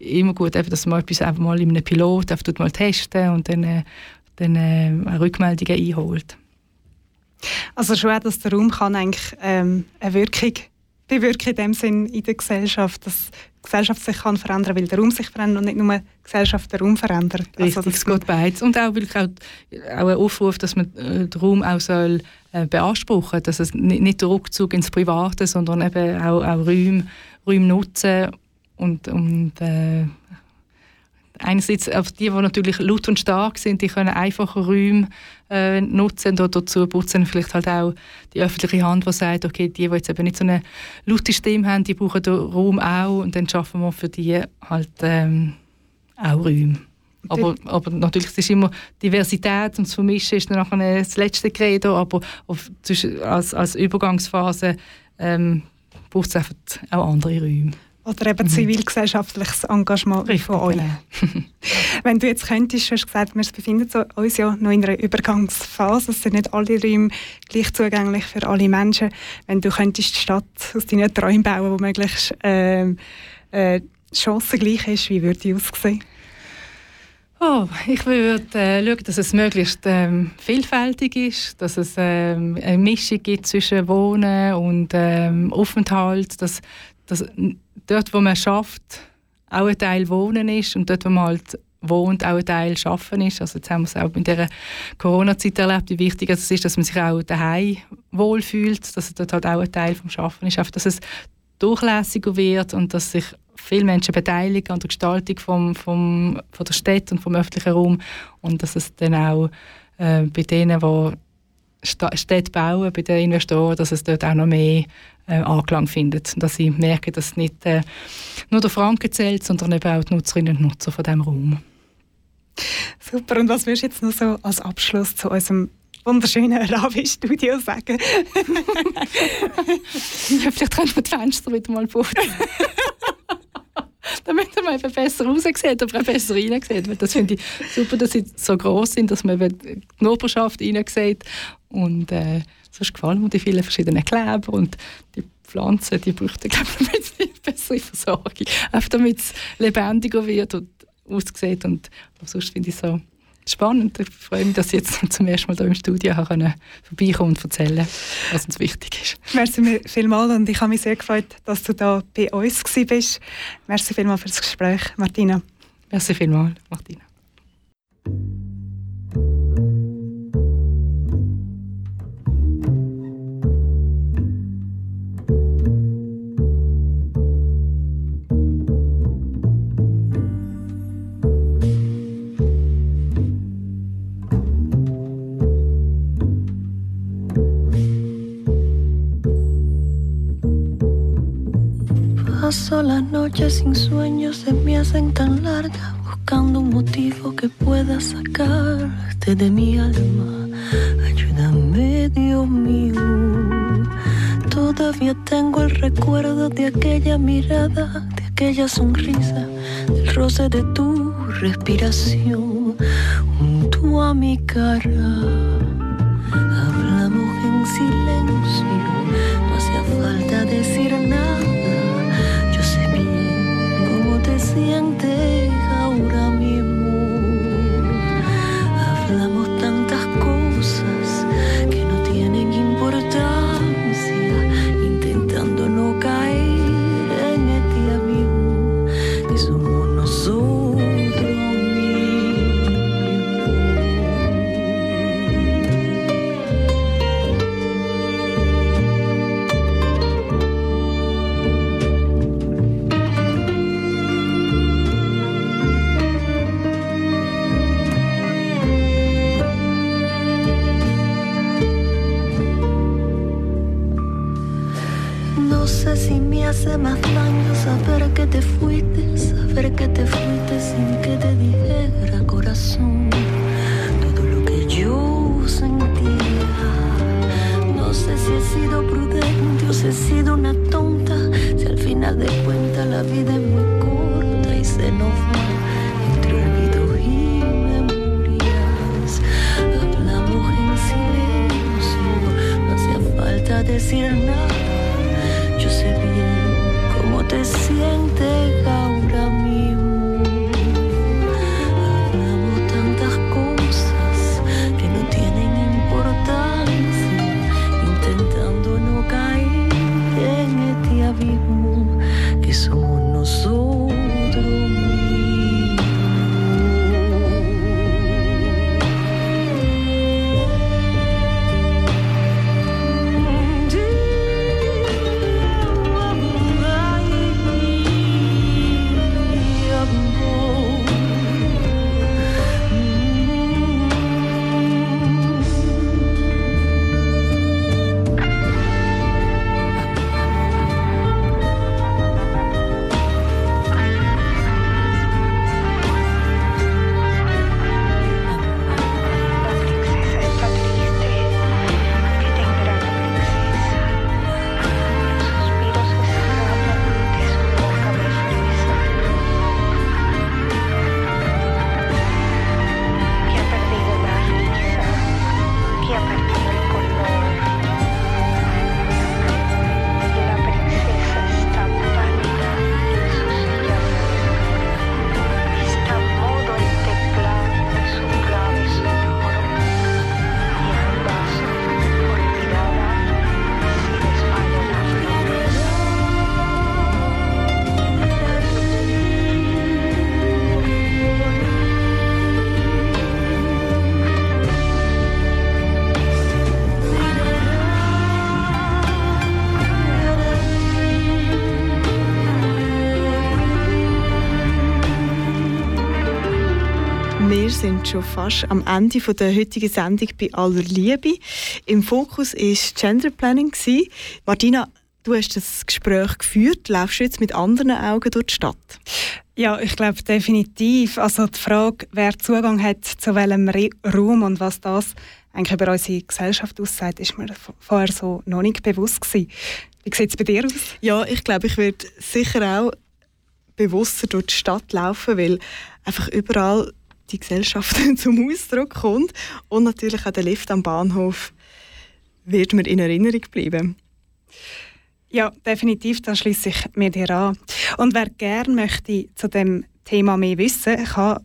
G: immer gut, eben, dass man etwas einfach mal in einem Pilot einfach mal testen und dann, äh, dann äh, Rückmeldungen einholt.
D: Also schon auch, dass der Raum kann eigentlich ähm, eine Wirkung bewirken in dem Sinn in der Gesellschaft, dass Gesellschaft sich kann verändern, weil der Raum sich verändert und nicht nur die Gesellschaft den Raum verändert.
G: Also Richtig, es geht beides. Und auch, wirklich auch, auch ein Aufruf, dass man äh, den Raum auch soll, äh, beanspruchen dass es nicht, nicht der Rückzug ins Private, sondern eben auch, auch Räume, Räume nutzen und, und äh, einerseits auf die, die natürlich laut und stark sind, die können einfache Räume äh, nutzen und dazu putzen vielleicht halt auch die öffentliche Hand, die sagt, okay, die, die jetzt eben nicht so eine laute Stimme haben, die brauchen den Raum auch und dann schaffen wir für die halt ähm, auch Räume. Aber, aber natürlich es ist immer Diversität und das Vermischen ist dann nachher das letzte Credo, aber auf, als, als Übergangsphase ähm, braucht es einfach auch andere Räume.
D: Oder eben zivilgesellschaftliches Engagement
G: Richtig,
D: von euch.
G: genau.
D: Wenn du jetzt könntest, du hast gesagt, wir befinden uns ja noch in einer Übergangsphase. Es sind nicht alle Räume gleich zugänglich für alle Menschen. Wenn du könntest die Stadt aus deinen Träumen bauen, wo möglichst ähm, äh, chancengleich ist, wie würde die aussehen?
G: Oh, ich würde äh, schauen, dass es möglichst ähm, vielfältig ist, dass es ähm, eine Mischung gibt zwischen Wohnen und ähm, Aufenthalt, dass, dass dort, wo man schafft, auch ein Teil Wohnen ist und dort, wo man halt wohnt, auch ein Teil Schaffen ist. Also jetzt haben wir es auch in dieser Corona-Zeit erlebt, wie wichtig es ist, dass man sich auch daheim wohlfühlt, dass es dort halt auch ein Teil vom Schaffen ist, dass es durchlässiger wird und dass sich viele Menschen beteiligen an der Gestaltung vom, vom, von der Stadt und vom öffentlichen Raum und dass es dann auch äh, bei denen, die Städte bauen, bei den Investoren, dass es dort auch noch mehr äh, Anklang findet. Dass sie merken, dass nicht äh, nur der Franken zählt, sondern eben auch die Nutzerinnen und Nutzer von diesem Raum.
D: Super. Und was würdest du jetzt noch so als Abschluss zu unserem wunderschönen Ravi-Studio sagen?
G: Vielleicht können wir die Fenster wieder mal putzen. Damit man eben besser raussieht, auch besser reinsieht. Das finde ich super, dass sie so gross sind, dass man eben die Nachbarschaft reinsieht. Und äh, sonst gefallen mir die vielen verschiedenen Kleber und die Pflanzen, die bräuchten, glaube ich, ein bisschen bessere Versorgung. Einfach damit es lebendiger wird und aussieht. Und sonst finde ich so spannend. Ich freue mich, dass ich jetzt zum ersten Mal hier im Studio können vorbeikommen und erzählen was uns wichtig ist.
D: Merci vielmals und ich habe mich sehr gefreut, dass du da bei uns bist. Merci vielmals für das Gespräch, Martina.
G: Merci vielmals, Martina.
I: Paso las noches sin sueños, se me hacen tan largas, buscando un motivo que pueda sacarte de mi alma. Ayúdame, Dios mío. Todavía tengo el recuerdo de aquella mirada, de aquella sonrisa, del roce de tu respiración junto a mi cara. Hablamos en silencio, sientes
E: schon fast am Ende der heutigen Sendung bei aller Liebe. Im Fokus war Gender Planning. Martina, du hast das Gespräch geführt. Laufst du jetzt mit anderen Augen durch die Stadt?
D: Ja, ich glaube definitiv. Also die Frage, wer Zugang hat zu welchem Raum und was das eigentlich über unsere Gesellschaft aussagt, ist mir vorher so noch nicht bewusst gewesen. Wie sieht es bei dir aus?
E: Ja, ich glaube, ich werde sicher auch bewusster durch die Stadt laufen, weil einfach überall die Gesellschaft zum Ausdruck kommt und natürlich auch der Lift am Bahnhof wird mir in Erinnerung bleiben.
D: Ja, definitiv, da schließe ich mir dir an. Und wer gerne möchte zu dem Thema mehr wissen, kann,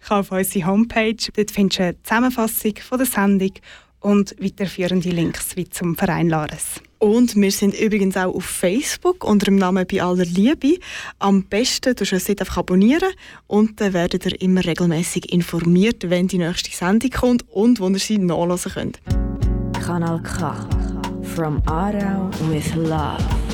D: kann auf unsere Homepage. Dort findest du eine Zusammenfassung von der Sendung und weiterführende Links wie zum Verein Lares.
E: Und wir sind übrigens auch auf Facebook unter dem Namen «Bei aller Liebe». Am besten du uns einfach abonnieren und dann werdet ihr immer regelmäßig informiert, wenn die nächste Sendung kommt und wo ihr sie nachlesen könnt.
A: Kanal K. From Aarau with Love.